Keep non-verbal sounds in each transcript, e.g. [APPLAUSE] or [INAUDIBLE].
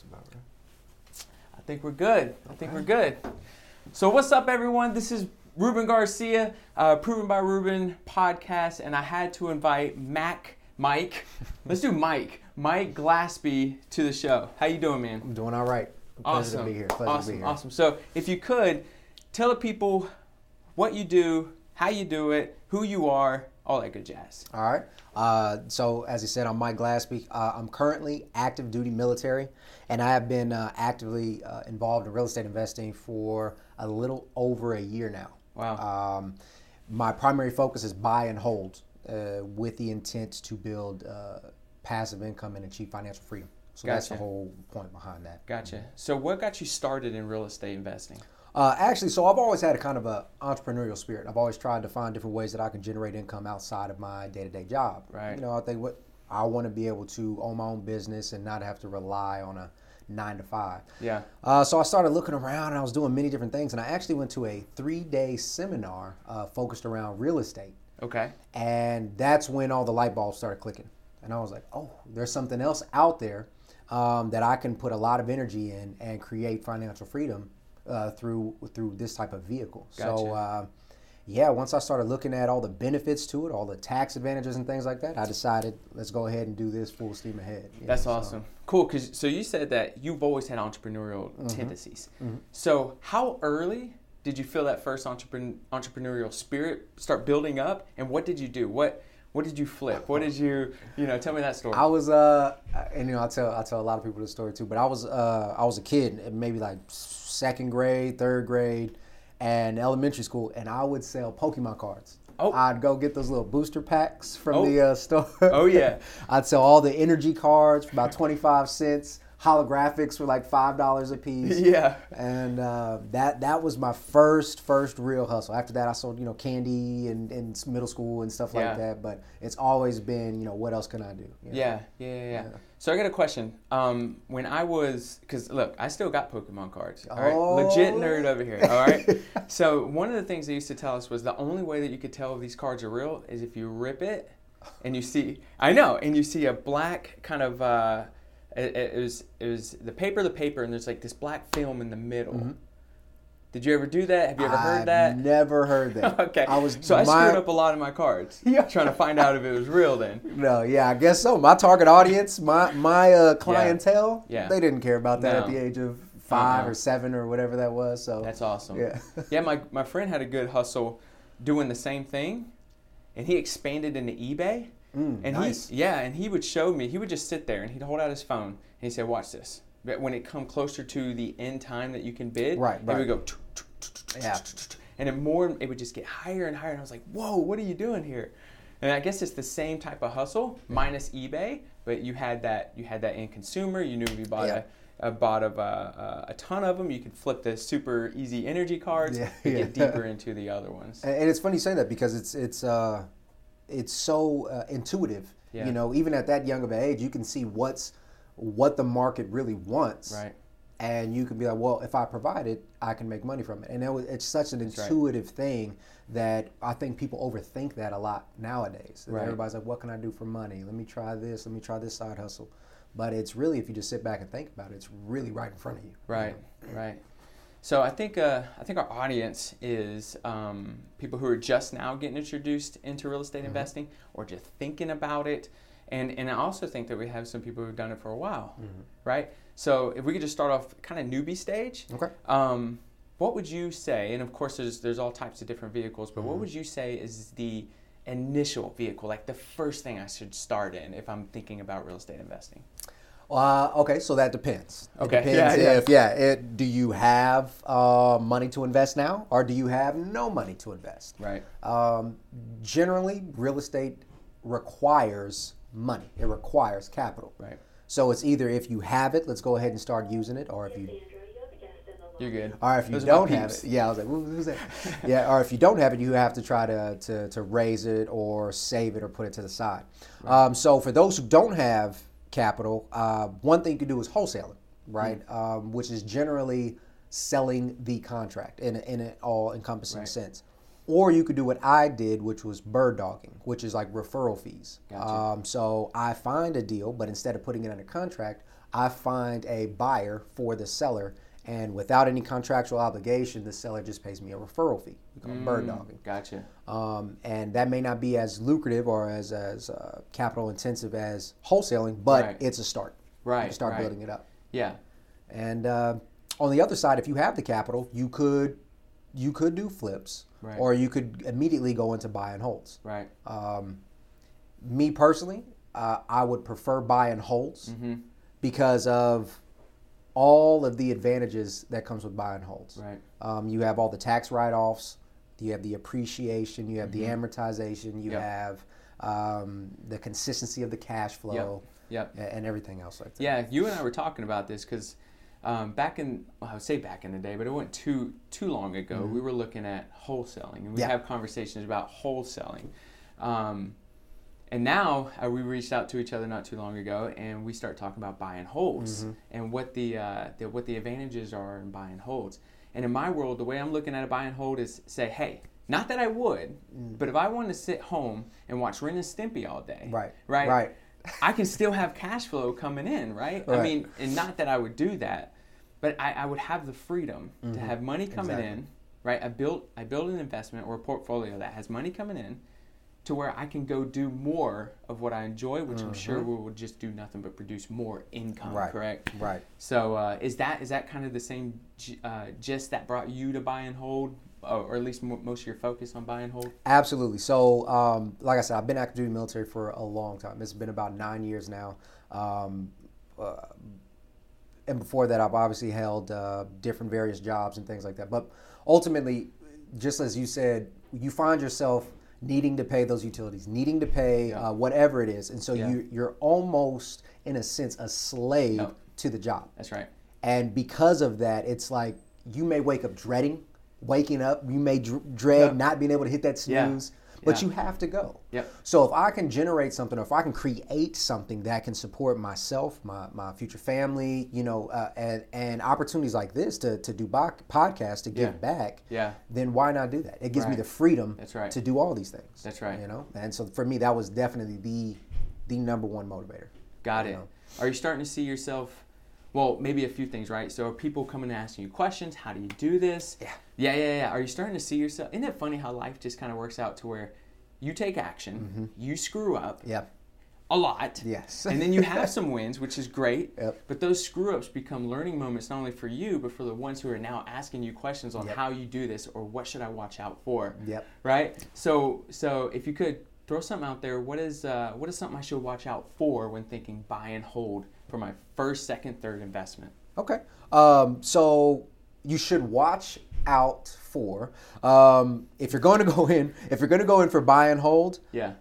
That's about right. I think we're good. I think we're good. So, what's up, everyone? This is Ruben Garcia, uh, Proven by Ruben podcast, and I had to invite Mac, Mike. [LAUGHS] Let's do Mike, Mike Glaspie to the show. How you doing, man? I'm doing all right. Pleasure Awesome. to be here. Pleasure awesome. to be here. Awesome. So, if you could tell the people what you do, how you do it, who you are, all that good jazz. All right. Uh, so, as you said, I'm Mike Glaspie. Uh, I'm currently active duty military, and I have been uh, actively uh, involved in real estate investing for a little over a year now. Wow. Um, my primary focus is buy and hold uh, with the intent to build uh, passive income and achieve financial freedom. So, that's the whole point behind that. Gotcha. So, what got you started in real estate investing? Uh, actually, so I've always had a kind of a entrepreneurial spirit. I've always tried to find different ways that I can generate income outside of my day to day job. Right. You know, I think what I want to be able to own my own business and not have to rely on a nine to five. Yeah. Uh, so I started looking around and I was doing many different things. And I actually went to a three day seminar uh, focused around real estate. Okay. And that's when all the light bulbs started clicking. And I was like, oh, there's something else out there um, that I can put a lot of energy in and create financial freedom uh, through through this type of vehicle. Gotcha. So, uh, yeah, once I started looking at all the benefits to it, all the tax advantages and things like that, I decided let's go ahead and do this full steam ahead. That's know, so- awesome. Cool. Cause so you said that you've always had entrepreneurial Mm-hmm. tendencies. So how early did you feel that first entrepren- entrepreneurial spirit start building up, and what did you do? What what did you flip? What did you you know? Tell me that story. I was uh, and you know I tell I tell a lot of people this story too, but I was uh, I was a kid, maybe like second grade, third grade, and elementary school, and I would sell Pokemon cards. Oh. I'd go get those little booster packs from Oh. the uh, store. Oh, yeah. [LAUGHS] I'd sell all the energy cards for about twenty five cents. Holographics were like five dollars a piece. [LAUGHS] yeah. And uh, that that was my first first real hustle. After that, I sold you know candy and in middle school and stuff like Yeah. that. But it's always been you know what else can I do? You know? Yeah, yeah, yeah, yeah. So I got a question. Um, when I was, because look, I still got Pokemon cards. All right, Oh. legit nerd over here. All right. [LAUGHS] so one of the things they used to tell us was the only way that you could tell if these cards are real is if you rip it, and you see. I know, and you see a black kind of. Uh, it, it was it was the paper, the paper, and there's like this black film in the middle. Did you ever do that? Have you ever heard I've that? Never heard that. [LAUGHS] okay. I was so I screwed up a lot of my cards. [LAUGHS] Yeah. Trying to find out if it was real. Then. No, yeah, I guess so. My target audience, my my uh, clientele, Yeah. they didn't care about that at the age of 5 Uh-uh. or seven or whatever that was. So That's awesome. Yeah. [LAUGHS] yeah, my, my friend had a good hustle doing the same thing, and he expanded into eBay. Mm, and nice. he, yeah, and he would show me. He would just sit there and he'd hold out his phone and he said, "Watch this." But when it come closer to the end time that you can bid, Right, it would go. Yeah. And then more, it would just get higher and higher. And I was like, "Whoa, what are you doing here?" And I guess it's the same type of hustle minus eBay, but you had that you had that end consumer. You knew if you bought Yeah. a, a bought of a, a, a ton of them, you could flip the super easy energy cards Yeah, and get deeper into the other ones. And, and it's funny you say that because it's it's uh, it's so uh, intuitive. Yeah. You know, even at that young of an age, you can see what's what the market really wants. Right. and you can be like, well, if I provide it, I can make money from it. And was, it's such an right. intuitive thing that I think people overthink that a lot nowadays. And Right. Everybody's like, what can I do for money? Let me try this. Let me try this side hustle. But it's really, if you just sit back and think about it, it's really right in front of you. Right, right. So I think uh, I think our audience is um, people who are just now getting introduced into real estate investing or just thinking about it, and and I also think that we have some people who've done it for a while, right? So if we could just start off kind of newbie stage, Okay. um, what would you say? And of course, there's there's all types of different vehicles, but what would you say is the initial vehicle, like the first thing I should start in if I'm thinking about real estate investing? Uh, okay, so that depends. Okay, It depends yeah, yeah. if, yeah, it, do you have uh, money to invest now or do you have no money to invest? Right. Um, generally, real estate requires money. It requires capital. Right. So it's either if you have it, let's go ahead and start using it, or if you You're good. or if you Those don't have it, yeah, I was like, "Who- who's that? [LAUGHS] yeah, or if you don't have it, you have to try to, to, to raise it or save it or put it to the side. Um, so for those who don't have capital, uh, one thing you can do is wholesale it, right? Hmm. Um, which is generally selling the contract in, a- in an all encompassing Right. sense. Or you could do what I did, which was bird dogging, which is like referral fees. Gotcha. Um, so I find a deal, but instead of putting it under contract, I find a buyer for the seller, and without any contractual obligation, the seller just pays me a referral fee. We call it bird dogging. Gotcha. Um, and that may not be as lucrative or as, as uh, capital intensive as wholesaling, but Right. it's a start. Right, You start right. building it up. Yeah. And uh, on the other side, if you have the capital, you could you could do flips, Right. or you could immediately go into buy and holds. Right. Um, me personally, uh, I would prefer buy and holds Mm-hmm. because of all of the advantages that comes with buy and holds. Right. Um, you have all the tax write-offs. You have the appreciation. You have the Mm-hmm. amortization. You Yep. have um, the consistency of the cash flow Yep. a- and everything else like that. Yeah, you and I were talking about this because um, back in well, I would say back in the day, but it wasn't too too long ago. We were looking at wholesaling, and we Mm-hmm. Have conversations about wholesaling. And now uh, we reached out to each other not too long ago, and we start talking about buy and holds Mm-hmm. and what the, uh, the what the advantages are in buy and holds. And in my world, the way I'm looking at a buy and hold is say, hey, not that I would, Mm. but if I wanted to sit home and watch Ren and Stimpy all day, Right. right, Right. [LAUGHS] I can still have cash flow coming in, right? I mean, and not that I would do that, but I, I would have the freedom to have money coming Mm-hmm. Exactly. in, right? I built I built an investment or a portfolio that has money coming in to where I can go do more of what I enjoy, which I'm sure will will just do nothing but produce more income, Mm-hmm. Right. correct? Right. So uh, is that is that kind of the same uh, gist that brought you to buy and hold, or, or at least mo- most of your focus on buy and hold? Absolutely. So, um, like I said, I've been active duty military for a long time. It's been about nine years now. Um, uh, and before that, I've obviously held uh, different various jobs and things like that. But ultimately, just as you said, you find yourself needing to pay those utilities, needing to pay Yeah. uh, whatever it is, and so Yeah. you you're almost in a sense a slave to the job. That's right. And because of that, it's like you may wake up dreading waking up. You may dr- dread Yeah. not being able to hit that snooze, but Yeah. you have to go. Yep. So if I can generate something, or if I can create something that can support myself, my, my future family, you know, uh, and and opportunities like this to to do bo- podcasts to give Yeah. back, Yeah. then why not do that? It gives me the freedom That's right. to do all these things. That's right. You know, and so for me, that was definitely the the number one motivator. Got it. know. Are you starting to see yourself? Well, maybe a few things, right? So, are people coming and asking you questions? How do you do this? Yeah. Yeah, yeah, yeah. Are you starting to see yourself? Isn't it funny how life just kind of works out to where you take action, you screw up Yeah. a lot, Mm-hmm. Yes. and then you have [LAUGHS] some wins, which is great. Yep. But those screw ups become learning moments not only for you, but for the ones who are now asking you questions on Yep. how you do this or what should I watch out for. Yep. Right. So, so if you could throw something out there, what is uh, what is something I should watch out for when thinking buy and hold for my first, second, third investment? Okay. Um, so you should watch out for um, if you're going [LAUGHS] to go in if you're going to go in for buy and hold, Yeah.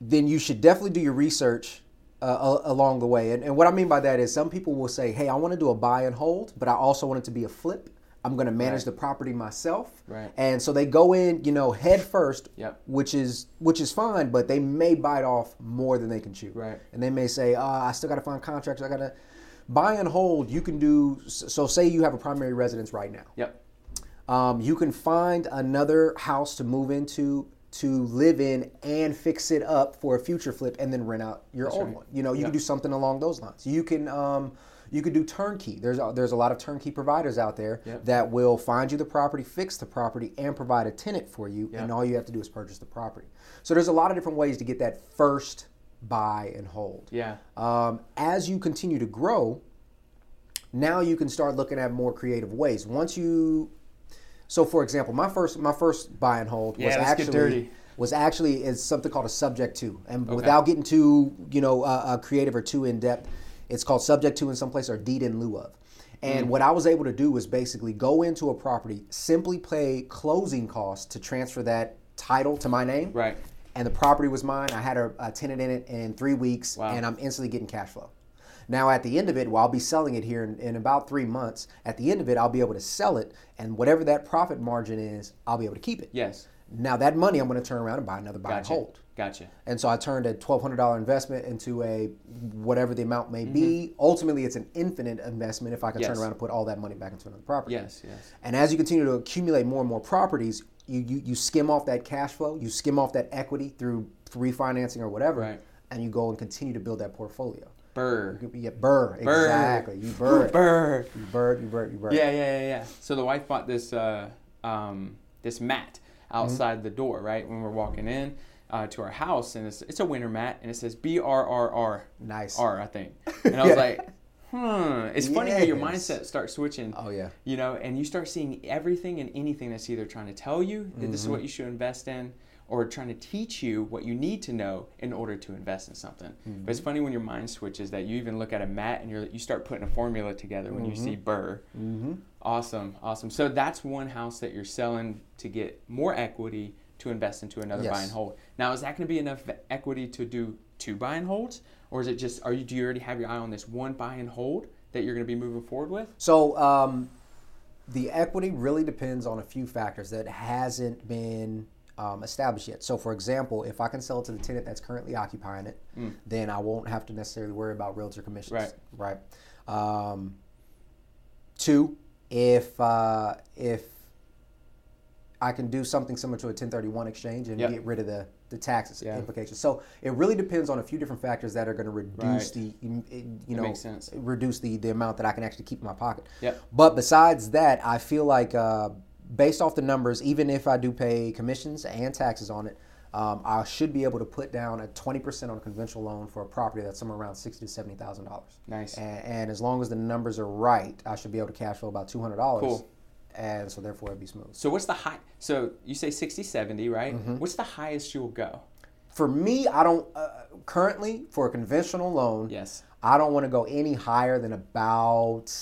then you should definitely do your research uh, along the way. And, and what I mean by that is some people will say, "Hey, I want to do a buy and hold, but I also want it to be a flip." I'm going to manage Right. the property myself, Right. and so they go in, you know, head first, Yep. which is which is fine, but they may bite off more than they can chew, Right. And they may say, uh, "I still got to find contractors. I got to buy and hold." You can do so. Say you have a primary residence right now. Yep. Um, you can find another house to move into to live in and fix it up for a future flip and then rent out your old right. one. You know, you Yeah. can do something along those lines. You can um, you could do turnkey. There's a, there's a lot of turnkey providers out there Yep. that will find you the property, fix the property, and provide a tenant for you. And all you have to do is purchase the property. So there's a lot of different ways to get that first buy and hold. Yeah. Um, as you continue to grow, now you can start looking at more creative ways. Once you, so for example, my first my first buy and hold was Yeah, get actually was actually is something called a subject to, and without getting too you know uh, uh, creative or too in depth, it's called subject to in some place or deed in lieu of. Mm. And what I was able to do was basically go into a property, simply pay closing costs to transfer that title to my name, Right. and the property was mine. I had a, a tenant in it in three weeks, Wow. and I'm instantly getting cash flow. Now, at the end of it, well, I'll be selling it here in, in about three months. At the end of it, I'll be able to sell it, and whatever that profit margin is, I'll be able to keep it. Yes. Now that money I'm going to turn around and buy another buy and hold. Gotcha. And so I turned a twelve hundred dollar investment into a whatever the amount may be. Mm-hmm. Ultimately, it's an infinite investment if I can Yes. turn around and put all that money back into another property. Yes. Yes. And as you continue to accumulate more and more properties, you, you, you skim off that cash flow, you skim off that equity through refinancing or whatever, Right. and you go and continue to build that portfolio. Burr. You get burr, Burr. exactly. You burr. [LAUGHS] Burr. you burr, you burr, you burr. Yeah, yeah, yeah, yeah. So the wife bought this uh, um, this mat outside the door, right? When we're walking in uh, to our house, and it's, it's a winter mat, and it says B R R R Nice. R, I think. [LAUGHS] And I was Yeah. like, hmm. It's funny how your mindset starts switching. Oh yeah. You know, and you start seeing everything and anything that's either trying to tell you that this is Mm-hmm. what you should invest in, or trying to teach you what you need to know in order to invest in something. But it's Mm-hmm. funny when your mind switches that you even look at a mat and you're you start putting a formula together when you see Burr. Mm-hmm. Awesome, awesome. So that's one house that you're selling to get more equity to invest into another buy and hold. Now, is that going to be enough equity to do two buy and holds, or is it just are you do you already have your eye on this one buy and hold that you're going to be moving forward with? So um, the equity really depends on a few factors that hasn't been um, established yet. So, for example, if I can sell it to the tenant that's currently occupying it, then I won't have to necessarily worry about realtor commissions. Right. Right. Um, two, if uh, if I can do something similar to a 1031 exchange and Yep. get rid of the, the taxes Yeah. implications. So it really depends on a few different factors that are going to reduce Right. the you know makes sense. reduce the, the amount that I can actually keep in my pocket. Yep. But besides that, I feel like uh, based off the numbers, even if I do pay commissions and taxes on it, um, I should be able to put down a 20% on a conventional loan for a property that's somewhere around sixty to seventy thousand dollars. Nice. And, and as long as the numbers are right, I should be able to cash flow about two hundred dollars. Cool. And so therefore it'd be smooth. So what's the high? So you say 60, 70, right? Mm-hmm. What's the highest you'll go? For me, I don't uh, currently for a conventional loan. Yes. I don't want to go any higher than about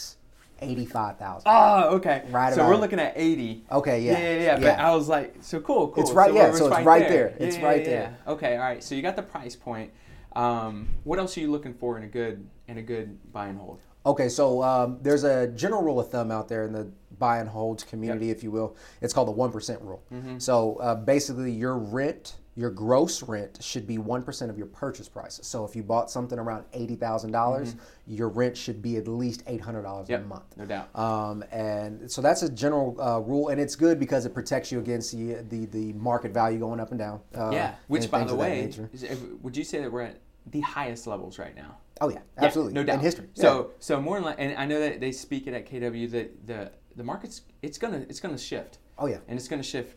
eighty-five thousand. Oh, okay. Right So we're it. looking at 80. Okay, yeah, Yeah, yeah, yeah. But. I was like, so cool, cool. It's right- So yeah, so it's right there. It's Yeah, right yeah, there. Okay, all right. So you got the price point. Um, what else are you looking for in a good in a good buy and hold? Okay, so um, there's a general rule of thumb out there in the buy and hold community, if you will. It's called the one percent rule. Mm-hmm. So uh, basically, your rent, your gross rent, should be one percent of your purchase price. So if you bought something around $80,000, your rent should be at least eight hundred dollars Mm-hmm. Yep, a month. no doubt. Um, and so that's a general uh, rule, and it's good because it protects you against the the, the market value going up and down. Uh, yeah. Which, by the way, is, if- would you say that we're at the highest levels right now? oh yeah, Yeah, absolutely, no doubt. in history. So so more like, and I know that they speak it at KW that the the market's it's gonna it's gonna shift oh yeah, and it's gonna shift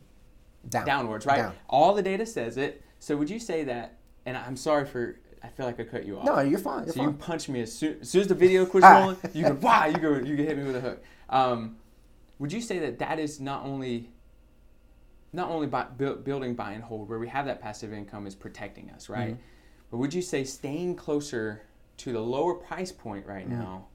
down, downwards, right? Down. All the data says it. So would you say that? And I'm sorry for I feel like I cut you off. No, you're fine. You're So fine. you punch me as soon, as soon as the video quits Ah. rolling. You can wow, you go, you can hit me with a hook. Um, would you say that that is not only not only by, build, building buy and hold, where we have that passive income, is protecting us, right? Mm-hmm. But would you say staying closer to the lower price point right Mm-hmm. now,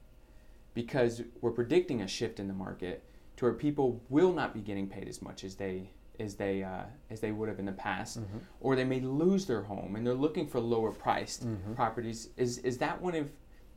because we're predicting a shift in the market to where people will not be getting paid as much as they as they uh, as they would have in the past, Mm-hmm. or they may lose their home and they're looking for lower priced Mm-hmm. properties. Is is that one of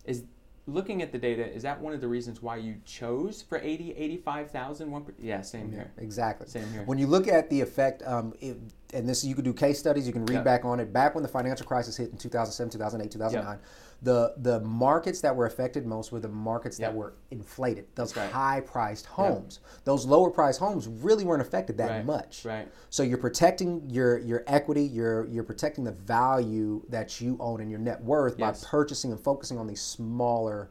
is looking at the data? Is that one of the reasons why you chose for 80, 85,000? One, per- yeah, same here. Exactly. Same here. When you look at the effect, um, it, and this you could do case studies, you can read Yep. back on it. Back when the financial crisis hit in 2007, 2008, 2009, the the markets that were affected most were the markets that were inflated. Those right. high-priced homes. Those lower-priced homes really weren't affected that Right, much. right. So you're protecting your your equity. You're you're protecting the value that you own and your net worth Yes. by purchasing and focusing on these smaller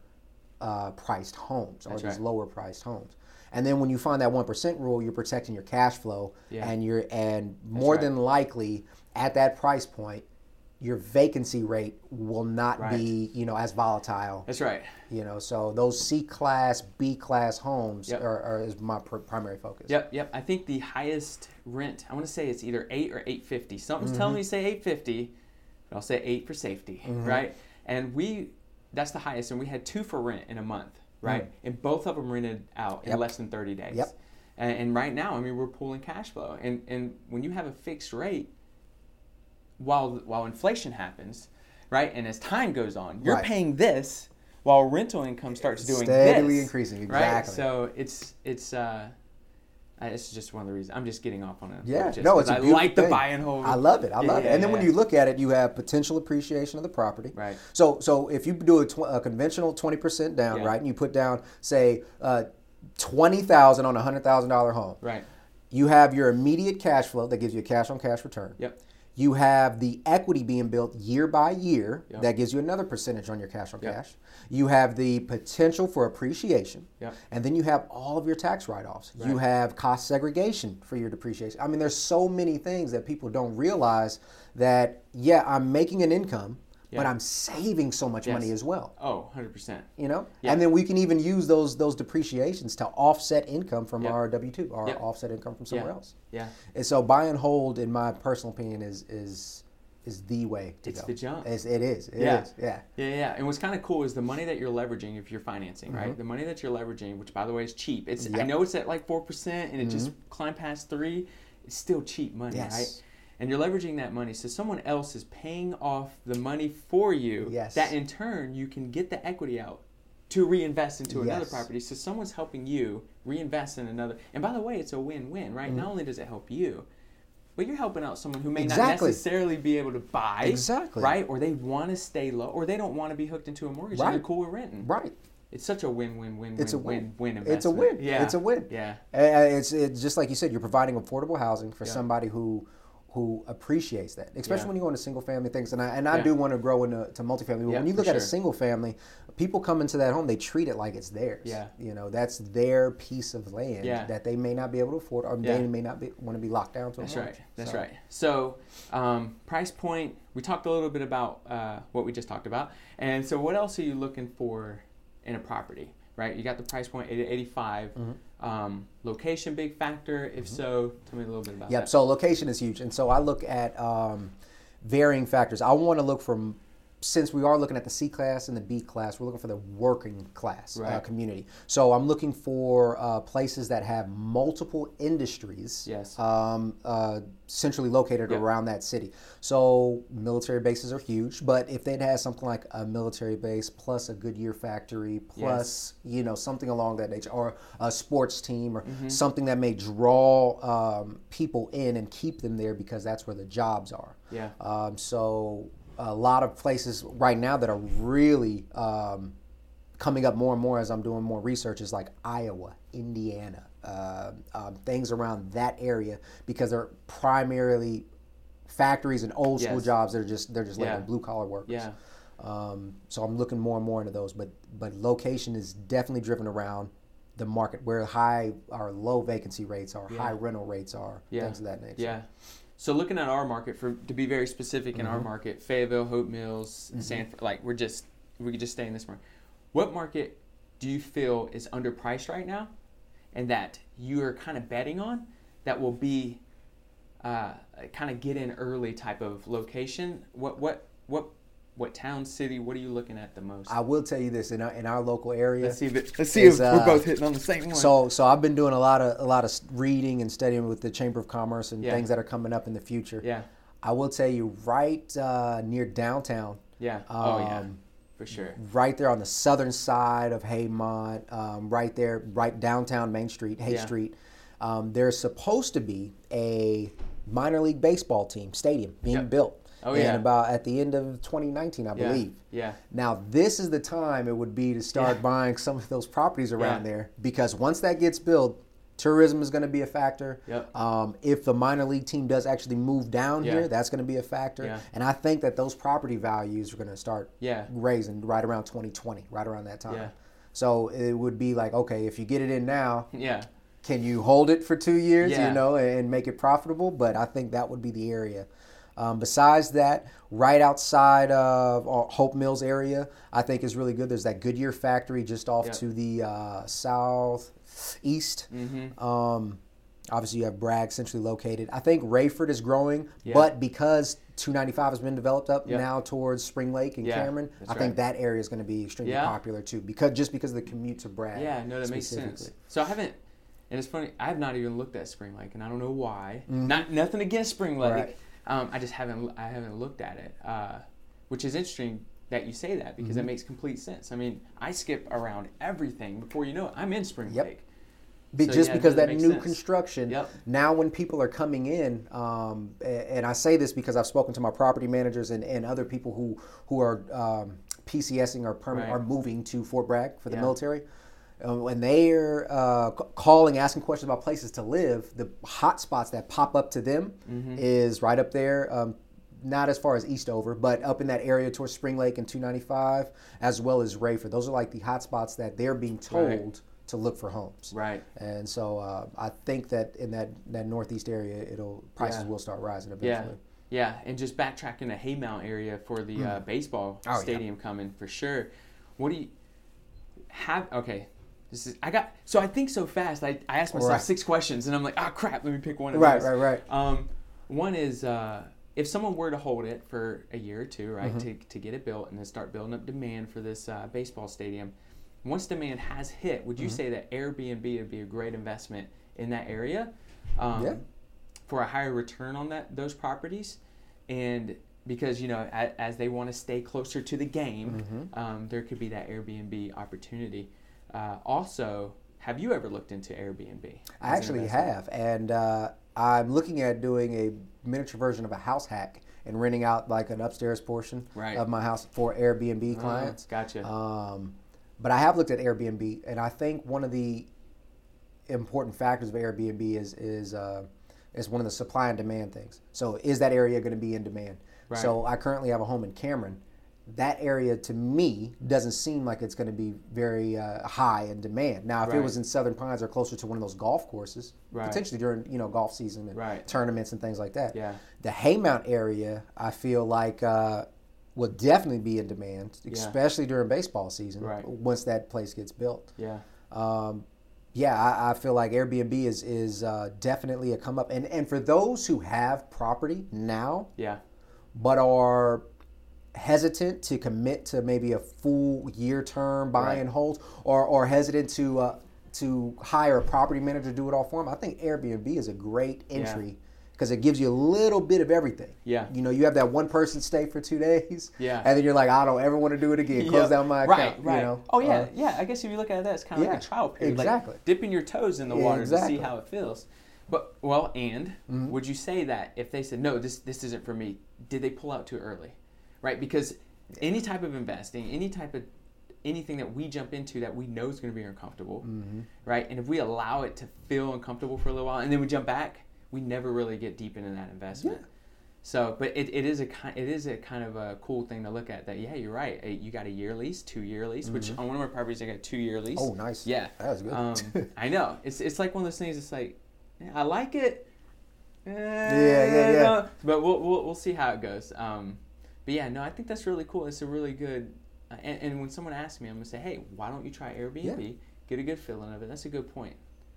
uh, priced homes or That's these right. lower priced homes. And then when you find that one percent rule, you're protecting your cash flow, Yeah. and you're and more right. than likely at that price point, your vacancy rate will not be you know as volatile. That's right. You know, so those C class, B class homes Yep. are, are is my pr- primary focus. Yep, yep. I think the highest rent. I want to say it's either eight or eight fifty. Something's Mm-hmm. telling me to say eight fifty, but I'll say eight for safety, Mm-hmm. right? And we, that's the highest, and we had two for rent in a month, right? And both of them rented out in Mm. Less than thirty days. Yep. And, and right now, I mean, we're pulling cash flow, and and when you have a fixed rate, while while inflation happens, right, and as time goes on, you're Right. paying this while rental income starts doing Steadily this, increasing, Right? exactly. So it's it's uh, I, it's just one of the reasons. I'm just getting off on it. Yeah, just no, it's a I like the thing. buy and hold. I love it. I Yeah, love it. And then when you look at it, you have potential appreciation of the property. Right. So, so if you do a, tw- a conventional twenty percent down, Yeah. right, and you put down say uh, twenty thousand on a hundred thousand dollar home, Right. you have your immediate cash flow that gives you a cash on cash return. Yep. You have the equity being built year by year Yep. that gives you another percentage on your cash on Yep. cash. You have the potential for appreciation. Yep. And then you have all of your tax write offs. You have cost segregation for your depreciation. I mean, there's so many things that people don't realize that, yeah, I'm making an income, but I'm saving so much money as well. Oh, 100%. You know, Yeah. and then we can even use those those depreciations to offset income from Yep. our W two or Yep. offset income from somewhere Yeah. else. Yeah. And so buy and hold, in my personal opinion, is is is the way to It's go. It's the jump. It's, it is. It is. Yeah. Yeah. Yeah, yeah. And what's kind of cool is the money that you're leveraging if you're financing, Mm-hmm. right? The money that you're leveraging, which by the way is cheap. It's I Yep. Mm-hmm. know it's at like four percent and it just climbed past three. It's still cheap money, Yes. right? And you're leveraging that money, so someone else is paying off the money for you. Yes. That in turn you can get the equity out to reinvest into another Yes. property. So someone's helping you reinvest in another. And by the way, it's a win-win, right? Not only does it help you, but you're helping out someone who may not Mm-hmm. Necessarily be able to buy, Exactly. right? Or they want to stay low, or they don't want to be hooked into a mortgage. Right. And they're cool with renting. Right. It's such a win-win-win. It's a win, win. win, investment. It's a win. Yeah. It's a win. Yeah. Uh, It's it's just like you said. You're providing affordable housing for Yeah. somebody who who appreciates that, especially Yeah. when you go into single family things. And I and I Yeah. do want to grow into to multifamily. But Yeah, when you look at a single family, people come into that home, they treat it like it's theirs. Yeah. You know, that's their piece of land that they may not be able to afford, or they may not be, want to be locked down to. That's right. That's So- right. So, um, price point. We talked a little bit about uh, what we just talked about, and so what else are you looking for in a property? Right. You got the price point 80 85. Mm-hmm. Um, location big factor. If so, tell me a little bit about Yep. that. So location is huge, and so I look at um, varying factors. I want to look from since we are looking at the C class and the B class, we're looking for the working class uh, community. So I'm looking for uh, places that have multiple industries. Yes. Um, uh, centrally located Yep. around that city. So military bases are huge, but if they'd have something like a military base plus a Goodyear factory plus you know something along that nature, or a sports team, or Mm-hmm. something that may draw um, people in and keep them there because that's where the jobs are. Yeah. Um, so a lot of places right now that are really um, coming up more and more as I'm doing more research is like Iowa, Indiana, uh, um, things around that area because they're primarily factories and old school Yes. jobs that are just they're just Yeah. like blue collar workers. Yeah. Um, so I'm looking more and more into those, but but location is definitely driven around the market where high or low vacancy rates are, Yeah. high rental rates are, Yeah. things of that nature. Yeah. So looking at our market for to be very specific in our Mm-hmm. market, Fayetteville, Hope Mills, Sanford, like we're just we could just stay in this market. What market do you feel is underpriced right now, and that you are kind of betting on that will be uh, kind of get in early type of location? What what what what town, city? What are you looking at the most? I will tell you this in our, in our local area. let's see if it, let's see is, if we're uh, both hitting on the same one. So, so I've been doing a lot of a lot of reading and studying with the Chamber of Commerce and Yeah. things that are coming up in the future. yeah, I will tell you, right uh, near downtown, yeah, oh yeah, um, for sure. right there on the southern side of Haymount, um, right there, right downtown Main Street, Hay Yeah. Street. Um, there's supposed to be a minor league baseball team stadium being Yep. built. Oh, yeah. about at the end of 2019, I Yeah, believe. yeah. Now, this is the time it would be to start Yeah. buying some of those properties around there because once that gets built, tourism is going to be a factor. Yep. Um, if the minor league team does actually move down Yeah. here, that's going to be a factor. Yeah. And I think that those property values are going to start Yeah. raising right around 2020, right around that time. Yeah. So it would be like, okay, if you get it in now, [LAUGHS] Yeah. can you hold it for two years, you know, and make it profitable? But I think that would be the area. Um, besides that, right outside of uh, Hope Mills area, I think is really good. There's that Goodyear factory just off Yep. to the uh, southeast. Mm-hmm. Um, obviously, you have Bragg centrally located. I think Raeford is growing, Yeah. but because 295 has been developed up Yep. now towards Spring Lake and Yeah, Cameron, I think that area is going to be extremely Yeah. popular too, because just because of the commute to Bragg. Yeah, no, that makes sense. So I haven't, and it's funny. I have not even looked at Spring Lake, and I don't know why. Mhm. Not nothing against Spring Lake. Right. Um, I just haven't. I haven't looked at it, uh, which is interesting that you say that because Mm-hmm. that makes complete sense. I mean, I skip around everything before you know it. I'm in Spring Yep. Lake. Be, So, just yeah, because that new sense. construction. Yep. Now, when people are coming in, um, and I say this because I've spoken to my property managers and, and other people who who are um, PCSing or permanent Right. are moving to Fort Bragg for the Yeah. military. When they're uh, calling, asking questions about places to live, the hot spots that pop up to them Mm-hmm. is right up there. Um, not as far as Eastover, but up in that area towards Spring Lake and 295, as well as Raeford. Those are like the hot spots that they're being told Right. to look for homes. Right. And so uh, I think that in that, that northeast area, it'll prices Yeah. will start rising eventually. Yeah, yeah, and just backtracking to Haymount area for the uh, baseball Oh, yeah. stadium coming for sure. What do you have? Okay, this is I got. So I think so fast. I, I asked myself Right. six questions, and I'm like, ah, crap. Let me pick one of Right, these. right, right. Um, one is uh, if someone were to hold it for a year or two, right, Mm-hmm. to, to get it built and then start building up demand for this uh, baseball stadium. Once demand has hit, would you Mm-hmm. say that Airbnb would be a great investment in that area? Um, Yeah. For a higher return on that those properties, and because you know as, as they want to stay closer to the game, Mm-hmm. um, there could be that Airbnb opportunity. Uh, also, have you ever looked into Airbnb? I actually have, and uh, I'm looking at doing a miniature version of a house hack and renting out like an upstairs portion Right. of my house for Airbnb Ah, clients. Gotcha. Um, but I have looked at Airbnb, and I think one of the important factors of Airbnb is is uh, is one of the supply and demand things. So, is that area going to be in demand? Right. So, I currently have a home in Cameron. That area to me doesn't seem like it's going to be very uh, high in demand. Now, if it was in Southern Pines or closer to one of those golf courses, Right. potentially during you know golf season and Right. tournaments and things like that. Yeah. The Haymount area, I feel like uh, will definitely be in demand, especially during baseball season. Right. Once that place gets built. yeah. Um, yeah, I, I feel like Airbnb is is uh, definitely a come up, and and for those who have property now Yeah. but are hesitant to commit to maybe a full year term buy Right. and hold, or or hesitant to uh, to hire a property manager to do it all for them, I think Airbnb is a great Yeah. entry because it gives you a little bit of everything. Yeah. You know, you have that one person stay for two days. Yeah. And then you're like, I don't ever want to do it again. Close Yeah. down my right, account. Right. You know. oh yeah, Uh, yeah. I guess if you look at that, it's kind of like a trial period. exactly. Like dipping your toes in the water Exactly. to see how it feels. But well, and Mm-hmm. would you say that if they said no, this this isn't for me, did they pull out too early? Right? Because any type of investing, any type of anything that we jump into that we know is going to be uncomfortable, Mm-hmm. right? And if we allow it to feel uncomfortable for a little while and then we jump back, we never really get deep into that investment. Yeah. So, but it, it is a kind it is a kind of a cool thing to look at. That yeah, you're right. Uh, You got a year lease, two year lease, which on one of my properties I got a two year lease. Mm-hmm. Oh, nice. Yeah, That was good. Um, [LAUGHS] I know. It's it's like one of those things. It's like yeah, I like it. yeah, yeah. yeah. But we'll, we'll we'll see how it goes. Um, but yeah, no, I think that's really cool. It's a really good. Uh, and, and when someone asks me, I'm gonna say, hey, why don't you try Airbnb? Get a good feeling of it. That's a good point.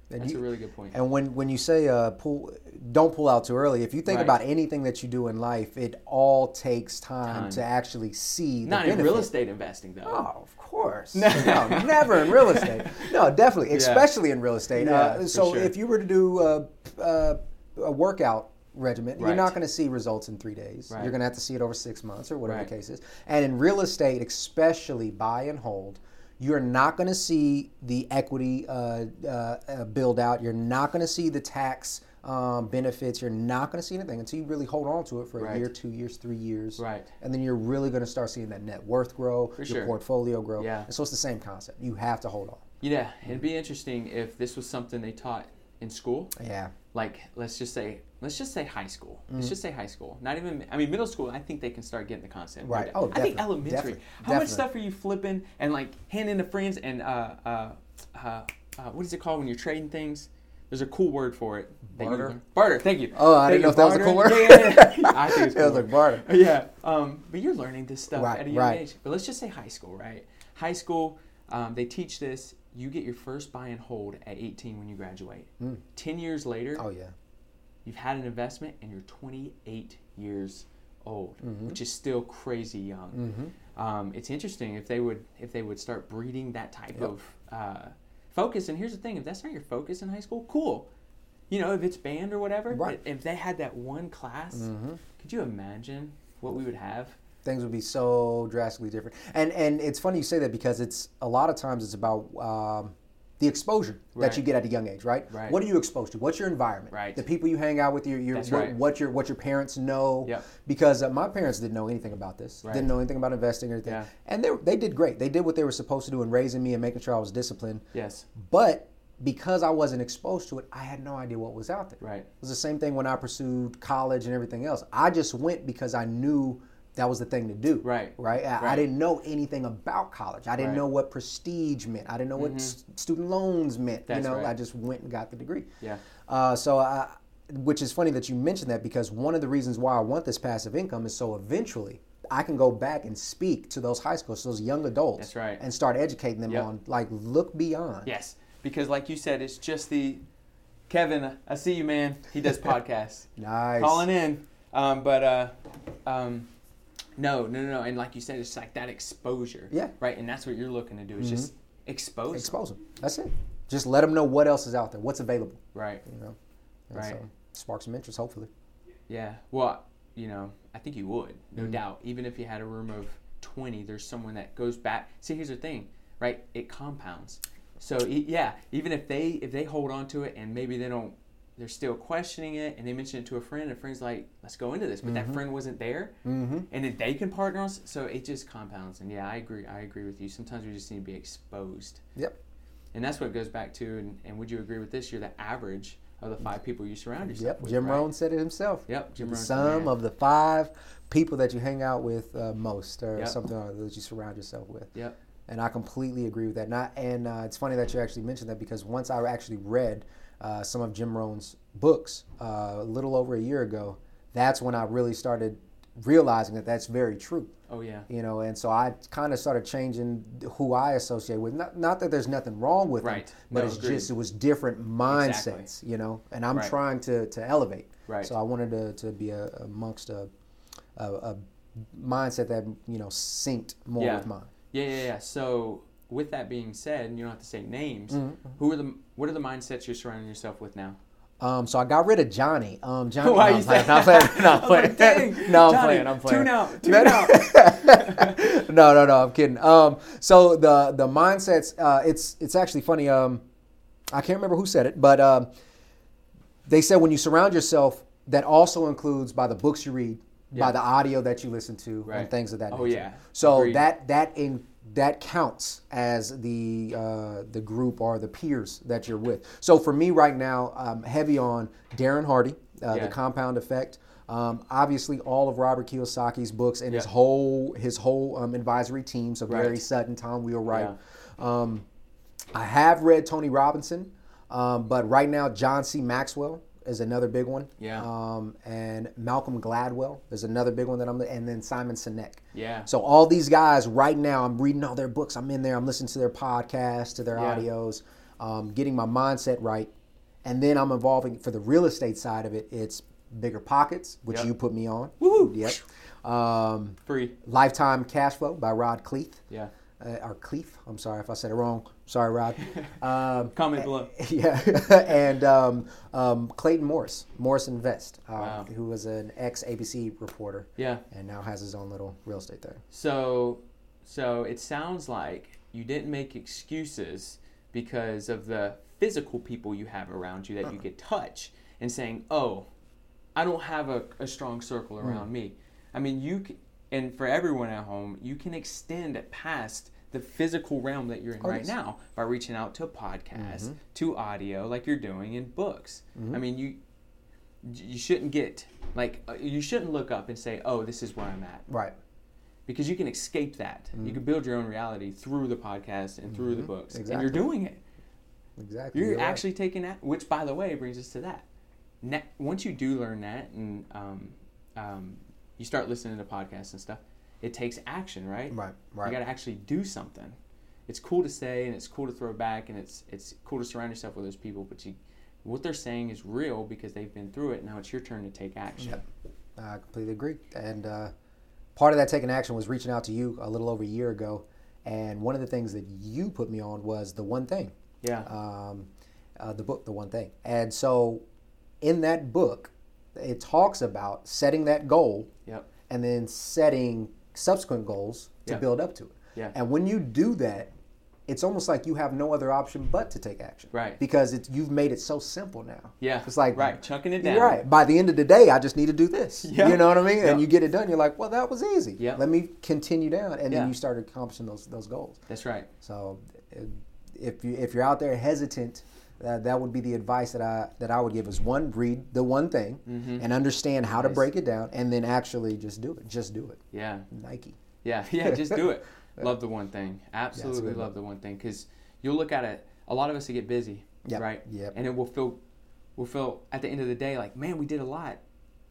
And That's you- a really good point. And when, when you say uh, pull, don't pull out too early. If you think Right. about anything that you do in life, it all takes time, Time. to actually see the Not in real estate investing though. Oh, of course. [LAUGHS] no, never in real estate. No, definitely, [LAUGHS] Yeah. especially in real estate. Yeah, uh, so sure. if you were to do uh, uh, a workout regimen, you're not going to see results in three days. Right. You're going to have to see it over six months or whatever Right. the case is. And in real estate, especially buy and hold, you're not going to see the equity uh, uh, uh, build out. You're not going to see the tax um, benefits. You're not going to see anything until you really hold on to it for a year, two years, three years. Right. And then you're really going to start seeing that net worth grow, your sure. portfolio grow. Yeah. And so it's the same concept. You have to hold on. Yeah, it'd be interesting if this was something they taught in school. Yeah. Like, let's just say, let's just say high school. Mm-hmm. Let's just say high school. Not even, I mean, middle school. I think they can start getting the concept. Right. Oh, I think elementary. Definitely. How much stuff are you flipping and like handing to friends and uh, uh, uh, uh, what is it called when you're trading things? There's a cool word for it. Barter? Barter. Thank you. Oh, I Thank didn't know if that was a cool word. Yeah, yeah, yeah. [LAUGHS] I think it's It was like barter. [LAUGHS] Yeah, um, but you're learning this stuff Right, at a young right. age. But let's just say high school, right? High school, um, they teach this. You get your first buy and hold at 18 when you graduate. Mm. 10 years later, Oh, yeah. you've had an investment and you're 28 years old, Mm-hmm. which is still crazy young. Um, it's interesting if they would if they would start breeding that type of uh, focus. And here's the thing: if that's not your focus in high school, cool. You know, if it's band or whatever, Right. if they had that one class, could you imagine what we would have? Things would be so drastically different. And and it's funny you say that because it's a lot of times it's about um, the exposure that you get at a young age, right? Right. What are you exposed to? What's your environment? Right. The people you hang out with, your, your what, right. what your what your parents know. Yep. Because uh, my parents didn't know anything about this. Right. Didn't know anything about investing or anything. Yeah. And they they did great. They did what they were supposed to do in raising me and making sure I was disciplined. Yes. But because I wasn't exposed to it, I had no idea what was out there. Right. It was the same thing when I pursued college and everything else. I just went because I knew that was the thing to do. Right. Right. I, I didn't know anything about college. I didn't Right. Mm-hmm. know what prestige meant. I didn't know what s- student loans meant. That's you know, right. I just went and got the degree. Yeah. Uh, so I, which is funny that you mentioned that because one of the reasons why I want this passive income is so eventually I can go back and speak to those high schools, those young adults, That's right. and start educating them Yep. on like look beyond. Yes. Because like you said, it's just the Kevin. I see you, man. He does [LAUGHS] podcasts. Nice. Calling in. Um, but uh, um, no, no, no, no. And like you said, it's like that exposure. Yeah. Right. And that's what you're looking to do is just expose. expose them. That's it. Just let them know what else is out there, what's available. Right. You know, and Right. So spark some interest, hopefully. Yeah. Well, you know, I think you would, no Mm-hmm. doubt. Even if you had a room of 20, there's someone that goes back. See, here's the thing, right? It compounds. So yeah, even if they if they hold on to it and maybe they don't, they're still questioning it, and they mention it to a friend, and a friend's like, "Let's go into this," but that friend wasn't there, Mm-hmm. and then they can partner on. So it just compounds. And yeah, I agree. I agree with you. Sometimes we just need to be exposed. Yep. And that's what it goes back to. And, and would you agree with this? You're the average of the five people you surround yourself Yep. with. Jim right? Rohn said it himself. Yep. Jim the sum "Man." of the five people that you hang out with uh, most, or Yep. something that you surround yourself with. Yep. And I completely agree with that. Not, and uh, it's funny that you actually mentioned that because once I actually read uh, some of Jim Rohn's books uh, a little over a year ago, that's when I really started realizing that that's very true. Oh yeah. You know, and so I kind of started changing who I associate with. Not, not that there's nothing wrong with Right. them, but No, it's agreed. just it was different mindsets. Exactly. You know, and I'm Right. trying to to elevate. Right. So I wanted to, to be a, amongst a, a, a mindset that you know synced more Yeah. with mine. Yeah, yeah, yeah. So with that being said, and you don't have to say names, Mm-hmm. who are the what are the mindsets you're surrounding yourself with now? Um, so I got rid of Johnny. Um, Johnny. [LAUGHS] Why no, you I'm playing, say- no, I'm playing. [LAUGHS] No, I'm playing. like, dang, no, I'm Johnny, playing. I'm playing. Tune out. [LAUGHS] Tune No, out. no, no, no. I'm kidding. Um, so the the mindsets. Uh, it's it's actually funny. Um, I can't remember who said it, but um, they said when you surround yourself, that also includes by the books you read, by the audio that you listen to, and things of that Nature. Oh, nature. yeah. So Agreed. that that in that counts as the uh, the group or the peers that you're with. So for me right now, I'm heavy on Darren Hardy, uh, Yeah. the Compound Effect. Um, obviously, all of Robert Kiyosaki's books and his whole his whole um, advisory team. So Right. Sutton, Tom Wheelwright. Um, I have read Tony Robinson, um, but right now John C. Maxwell is another big one. Yeah. Um, and Malcolm Gladwell is another big one that I'm. And then Simon Sinek. Yeah. So all these guys right now, I'm reading all their books. I'm in there. I'm listening to their podcasts, to their Yeah. audios, um, getting my mindset right, and then I'm evolving for the real estate side of it. It's BiggerPockets, which Yep. you put me on. Woohoo. Yep. Um, Free. Lifetime Cash Flow by Rod Khleif. Yeah. Uh, or Khleif. I'm sorry if I said it wrong. Sorry, Rod. [LAUGHS] Um, Comment below. [LAUGHS] yeah, [LAUGHS] and um, um, Clayton Morris, Morris Invest, uh, Wow. who was an ex ABC reporter Yeah. and now has his own little real estate thing. So, so it sounds like you didn't make excuses because of the physical people you have around you that you could touch and saying, "Oh, I don't have a, a strong circle around me." I mean, you and for everyone at home, you can extend it past the physical realm that you're in right now by reaching out to podcasts, to audio, like you're doing in books. I mean, you you shouldn't get like uh, you shouldn't look up and say, "Oh, this is where I'm at." Right. because you can escape that. You can build your own reality through the podcast and through the books, and you're doing it. Exactly. You're, You're right. actually taking that. Which, by the way, brings us to that. Na once you do learn that, and um, um, you start listening to podcasts and stuff, it takes action, right? Right. You Right. got to actually do something. It's cool to say, and it's cool to throw back, and it's it's cool to surround yourself with those people. But you, what they're saying is real because they've been through it. Now it's your turn to take action. Yep. I completely agree. And uh, part of that taking action was reaching out to you a little over a year ago. And one of the things that you put me on was the one thing, Yeah. um, uh, the book, the one thing. And so, in that book, it talks about setting that goal yep. and then setting subsequent goals to Yeah. build up to it. Yeah. And when you do that, it's almost like you have no other option but to take action. Right. Because it's you've made it so simple now. Yeah. It's like right, chunking it down. Right. By the end of the day, I just need to do this. [LAUGHS] Yeah. You know what I mean? Yeah. And you get it done. You're like, well, that was easy. Yeah. Let me continue down, and Yeah. then you start accomplishing those those goals. That's right. So, if you if you're out there hesitant, uh, that would be the advice that I that I would give is one read the one thing and understand how to break it down, and then actually just do it. Just do it. Yeah. Nike. Yeah, [LAUGHS] yeah, just do it. [LAUGHS] Love the one thing. Absolutely good love the one thing because you'll look at it. A lot of us that get busy, Yep, right? yep. And it will feel, we'll feel at the end of the day like, man, we did a lot.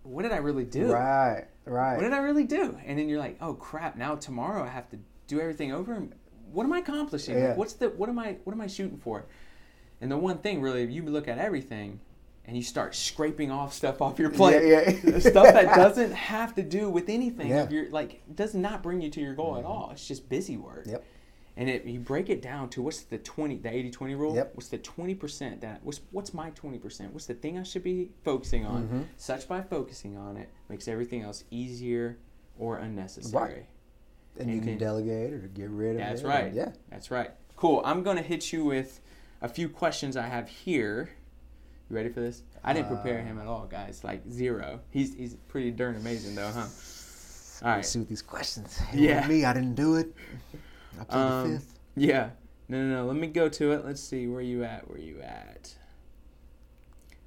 What did I really do? Right. Right. What did I really do? And then you're like, oh crap! Now tomorrow I have to do everything over. And what am I accomplishing? Yeah. What's the what am I what am I shooting for? And the one thing really, you look at everything, and you start scraping off stuff off your plate. Yeah, yeah. [LAUGHS] stuff that [LAUGHS] doesn't have to do with anything. Yeah. Of your, like does not bring you to your goal at all. It's just busy work. Yep. And it, you break it down to what's the 20, the 80 20 rule? Yep. What's the 20% that, what's, what's my 20%? What's the thing I should be focusing on? Mm-hmm. Such by focusing on it makes everything else easier or unnecessary. Right. And you And can then- delegate or get rid of That's it. right. Yeah. That's right. Cool. I'm going to hit you with a few questions I have here. You ready for this? I didn't prepare him at all, guys. Like zero. He's he's pretty darn amazing though, huh? All Let's see what these questions. Yeah. Yeah. Me, I didn't do it. I played Um, the fifth. Yeah. No, no, no. Let me go to it. Let's see. Where you at? Where you at?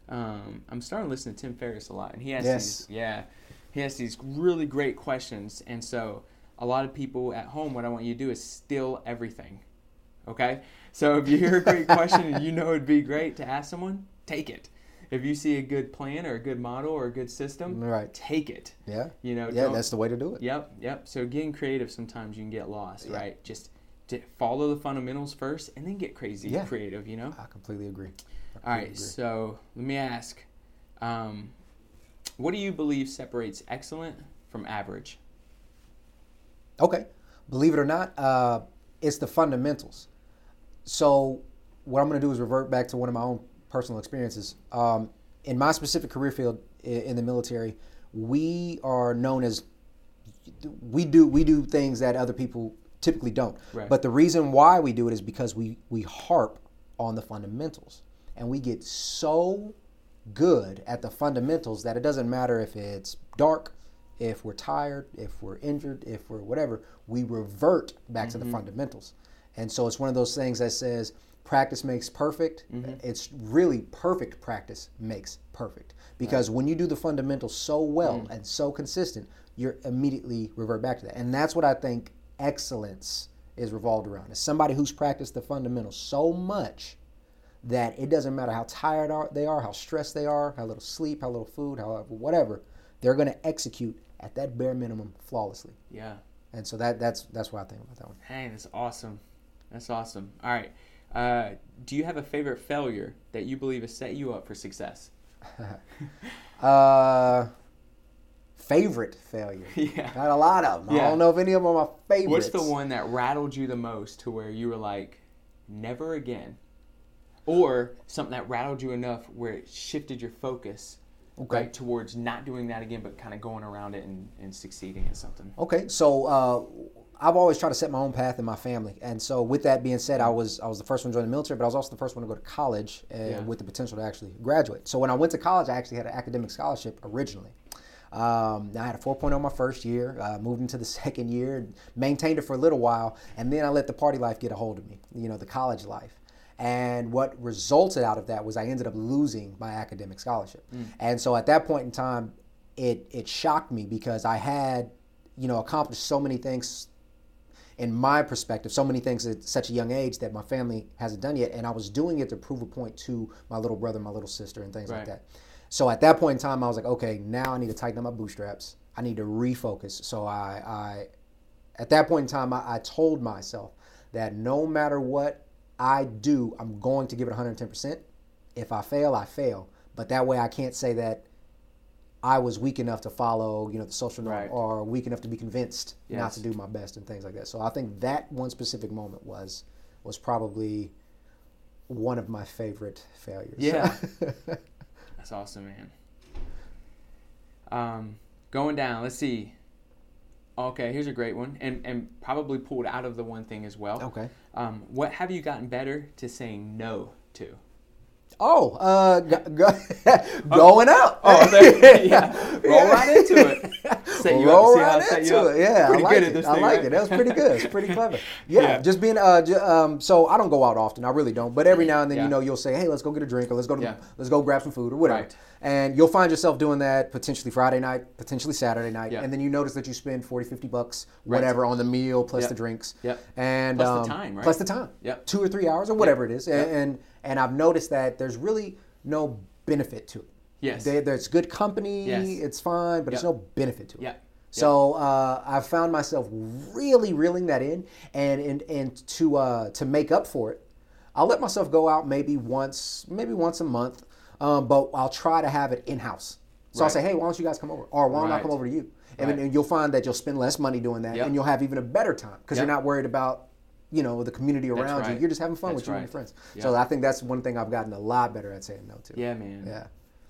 Um, I'm starting to listen to Tim Ferriss a lot, and he has Yes. these. Yeah, he has these really great questions, and so a lot of people at home, what I want you to do is steal everything. Okay. So if you hear a great question and you know it'd be great to ask someone, take it. If you see a good plan or a good model or a good system, Right. take it. Yeah. You know, Yeah, that's the way to do it. Yep, yep. So getting creative sometimes you can get lost, Yeah. right? Just to follow the fundamentals first and then get crazy Yeah. creative, you know? I completely agree. I completely right, agree. so let me ask um, what do you believe separates excellent from average? Okay. Believe it or not, uh, it's the fundamentals. So, what I'm going to do is revert back to one of my own personal experiences. Um, in my specific career field in the military, we are known as we do we do things that other people typically don't. Right. But the reason why we do it is because we we harp on the fundamentals, and we get so good at the fundamentals that it doesn't matter if it's dark, if we're tired, if we're injured, if we're whatever, we revert back to the fundamentals. And so it's one of those things that says practice makes perfect. Mm-hmm. It's really perfect practice makes perfect. Because when you do the fundamentals so well mm. and so consistent, you're immediately revert back to that. And that's what I think excellence is revolved around. Is somebody who's practiced the fundamentals so much that it doesn't matter how tired are, they are, how stressed they are, how little sleep, how little food, however, whatever, they're going to execute at that bare minimum flawlessly. Yeah. And so that that's that's what I think about that one. Hey, that's awesome. That's awesome. All right. Uh, do you have a favorite failure that you believe has set you up for success? [LAUGHS] Uh, favorite failure. [LAUGHS] Yeah. Got a lot of them. Yeah. I don't know if any of them are my favorites. What's the one that rattled you the most to where you were like, never again? Or something that rattled you enough where it shifted your focus Okay. right towards not doing that again, but kind of going around it and, and succeeding at something? Okay, so uh, I've always tried to set my own path in my family, and so with that being said, I was I was the first one to join the military, but I was also the first one to go to college uh, Yeah. with the potential to actually graduate. So when I went to college, I actually had an academic scholarship originally. Um, I had a 4.0 my first year, uh, moved into the [LAUGHS] second year, maintained it for a little while, and then I let the party life get a hold of me. You know, the college life. And what resulted out of that was I ended up losing my academic scholarship. And so at that point in time, it it shocked me because I had, you know, accomplished so many things in my perspective, so many things at such a young age that my family hasn't done yet, and I was doing it to prove a point to my little brother, my little sister, and things Right. like that. So at that point in time, I was like, okay, now I need to tighten up my bootstraps. I need to refocus. So I, I at that point in time, I, I told myself that no matter what I do, I'm going to give it 110%. If I fail, I fail. But that way, I can't say that I was weak enough to follow, you know, the social norm, Right. or weak enough to be convinced not to do my best and things like that. So I think that one specific moment was was probably one of my favorite failures. Yeah. [LAUGHS] That's awesome, man. Um, going down, let's see. Okay, here's a great one, and and probably pulled out of the one thing as well. Okay. Um, what have you gotten better to saying no to? Oh, uh, go, go, [LAUGHS] going out. Oh, there, [LAUGHS] yeah. Roll right into it. Set you Roll up, see right set into it. Yeah, Pretty I like it. I thing, like right? it. That was pretty good. It's pretty clever. [LAUGHS] Yeah, Yeah. just being uh, j- um, so I don't go out often. I really don't. But every now and then, Yeah. you know, you'll say, hey, let's go get a drink or let's go to let's go grab some food or whatever. Right. And you'll find yourself doing that potentially Friday night, potentially Saturday night, and then you notice that you spend 40, 50 bucks, Right. whatever, on the meal plus Yep. the drinks. Yep. And Plus the um, time, right? Plus the time. Yep. Two or three hours or whatever it is. And, Yep. and and I've noticed that there's really no benefit to it. Yes. There- there's good company. Yes. It's fine, but there's no benefit to it. Yep. So uh, I've found myself really reeling that in, and and and to uh, to make up for it, I'll let myself go out maybe once, maybe once a month, um, but I'll try to have it in house. So I'll say, hey, why don't you guys come over, or why don't I come over to you? And, Right. and you'll find that you'll spend less money doing that, Yep. and you'll have even a better time because Yep. you're not worried about. You know the community around you. right. You're just having fun That's with you and your friends. Yeah. So I think that's one thing I've gotten a lot better at saying no to. Yeah, man. Yeah.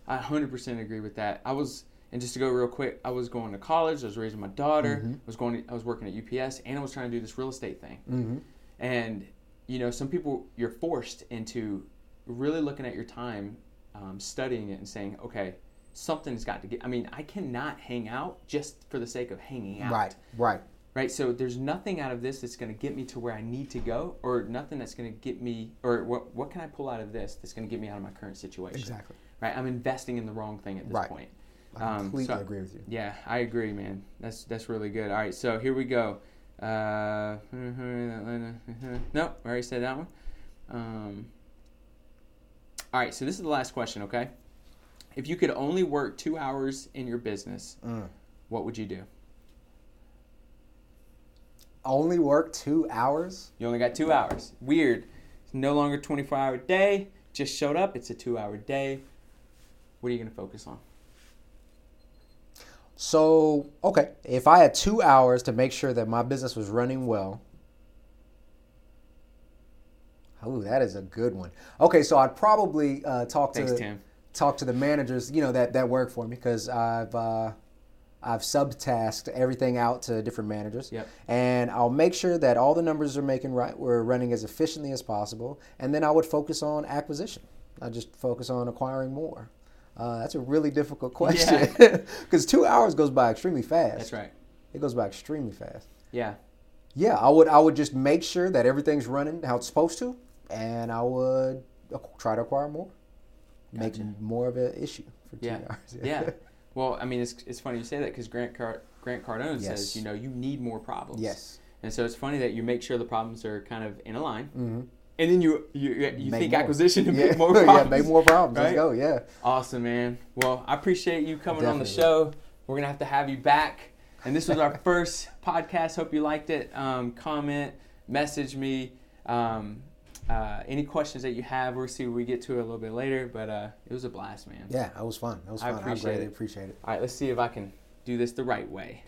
I 100% agree with that. I was, and just to go real quick, I was going to college. I was raising my daughter. Mm-hmm. I was going. To, I was working at UPS, and I was trying to do this real estate thing. Mm-hmm. And you know, some people you're forced into really looking at your time, um, studying it, and saying, okay, something's got to get. I mean, I cannot hang out just for the sake of hanging out. Right. Right. Right. So there's nothing out of this that's going to get me to where I need to go, or nothing that's going to get me, or what what can I pull out of this that's going to get me out of my current situation. Exactly. Right. I'm investing in the wrong thing at this Right. point. I Um, so- agree with you. Yeah, I agree, man. That's that's really good. All right, so here we go. Uh, [LAUGHS] no, I already said that one. Um, all right, so this is the last question. Okay, if you could only work two hours in your business, Mm. what would you do? Only work two hours. You only got two hours. Weird. It's no longer 24 hour day. Just showed up. It's a two hour day. What are you gonna focus on? So, okay, if I had two hours to make sure that my business was running well, oh, that is a good one. Okay, so I'd probably uh, talk Thanks, to Tim. talk to the managers, you know, that that work for me because I've uh, I've subtasked everything out to different managers, Yep. and I'll make sure that all the numbers are making right. We're running as efficiently as possible, and then I would focus on acquisition. I just focus on acquiring more. Uh, that's a really difficult question [LAUGHS] because two hours goes by extremely fast. That's right. It goes by extremely fast. Yeah. Yeah, I would. I would just make sure that everything's running how it's supposed to, and I would try to acquire more, make more of an issue for two Yeah. [LAUGHS] hours. Yeah. [LAUGHS] Well, I mean, it's, it's funny you say that because Grant Car- Grant Cardone Yes. says, you know, you need more problems. yes. And so it's funny that you make sure the problems are kind of in a line, Mm-hmm. and then you you, you Make think more. acquisition to Yeah. make more problems. [LAUGHS] yeah, make more problems. Let's go. Yeah. Awesome, man. Well, I appreciate you coming on the show. We're gonna have to have you back. And this was our [LAUGHS] first podcast. Hope you liked it. Um, comment, message me. Um, uh, any questions that you have, we'll see we get to it a little bit later. But uh, it was a blast, man. Yeah, it was fun. It was fun. I, appreciate greatly it. appreciate it. All right, let's see if I can do this the right way.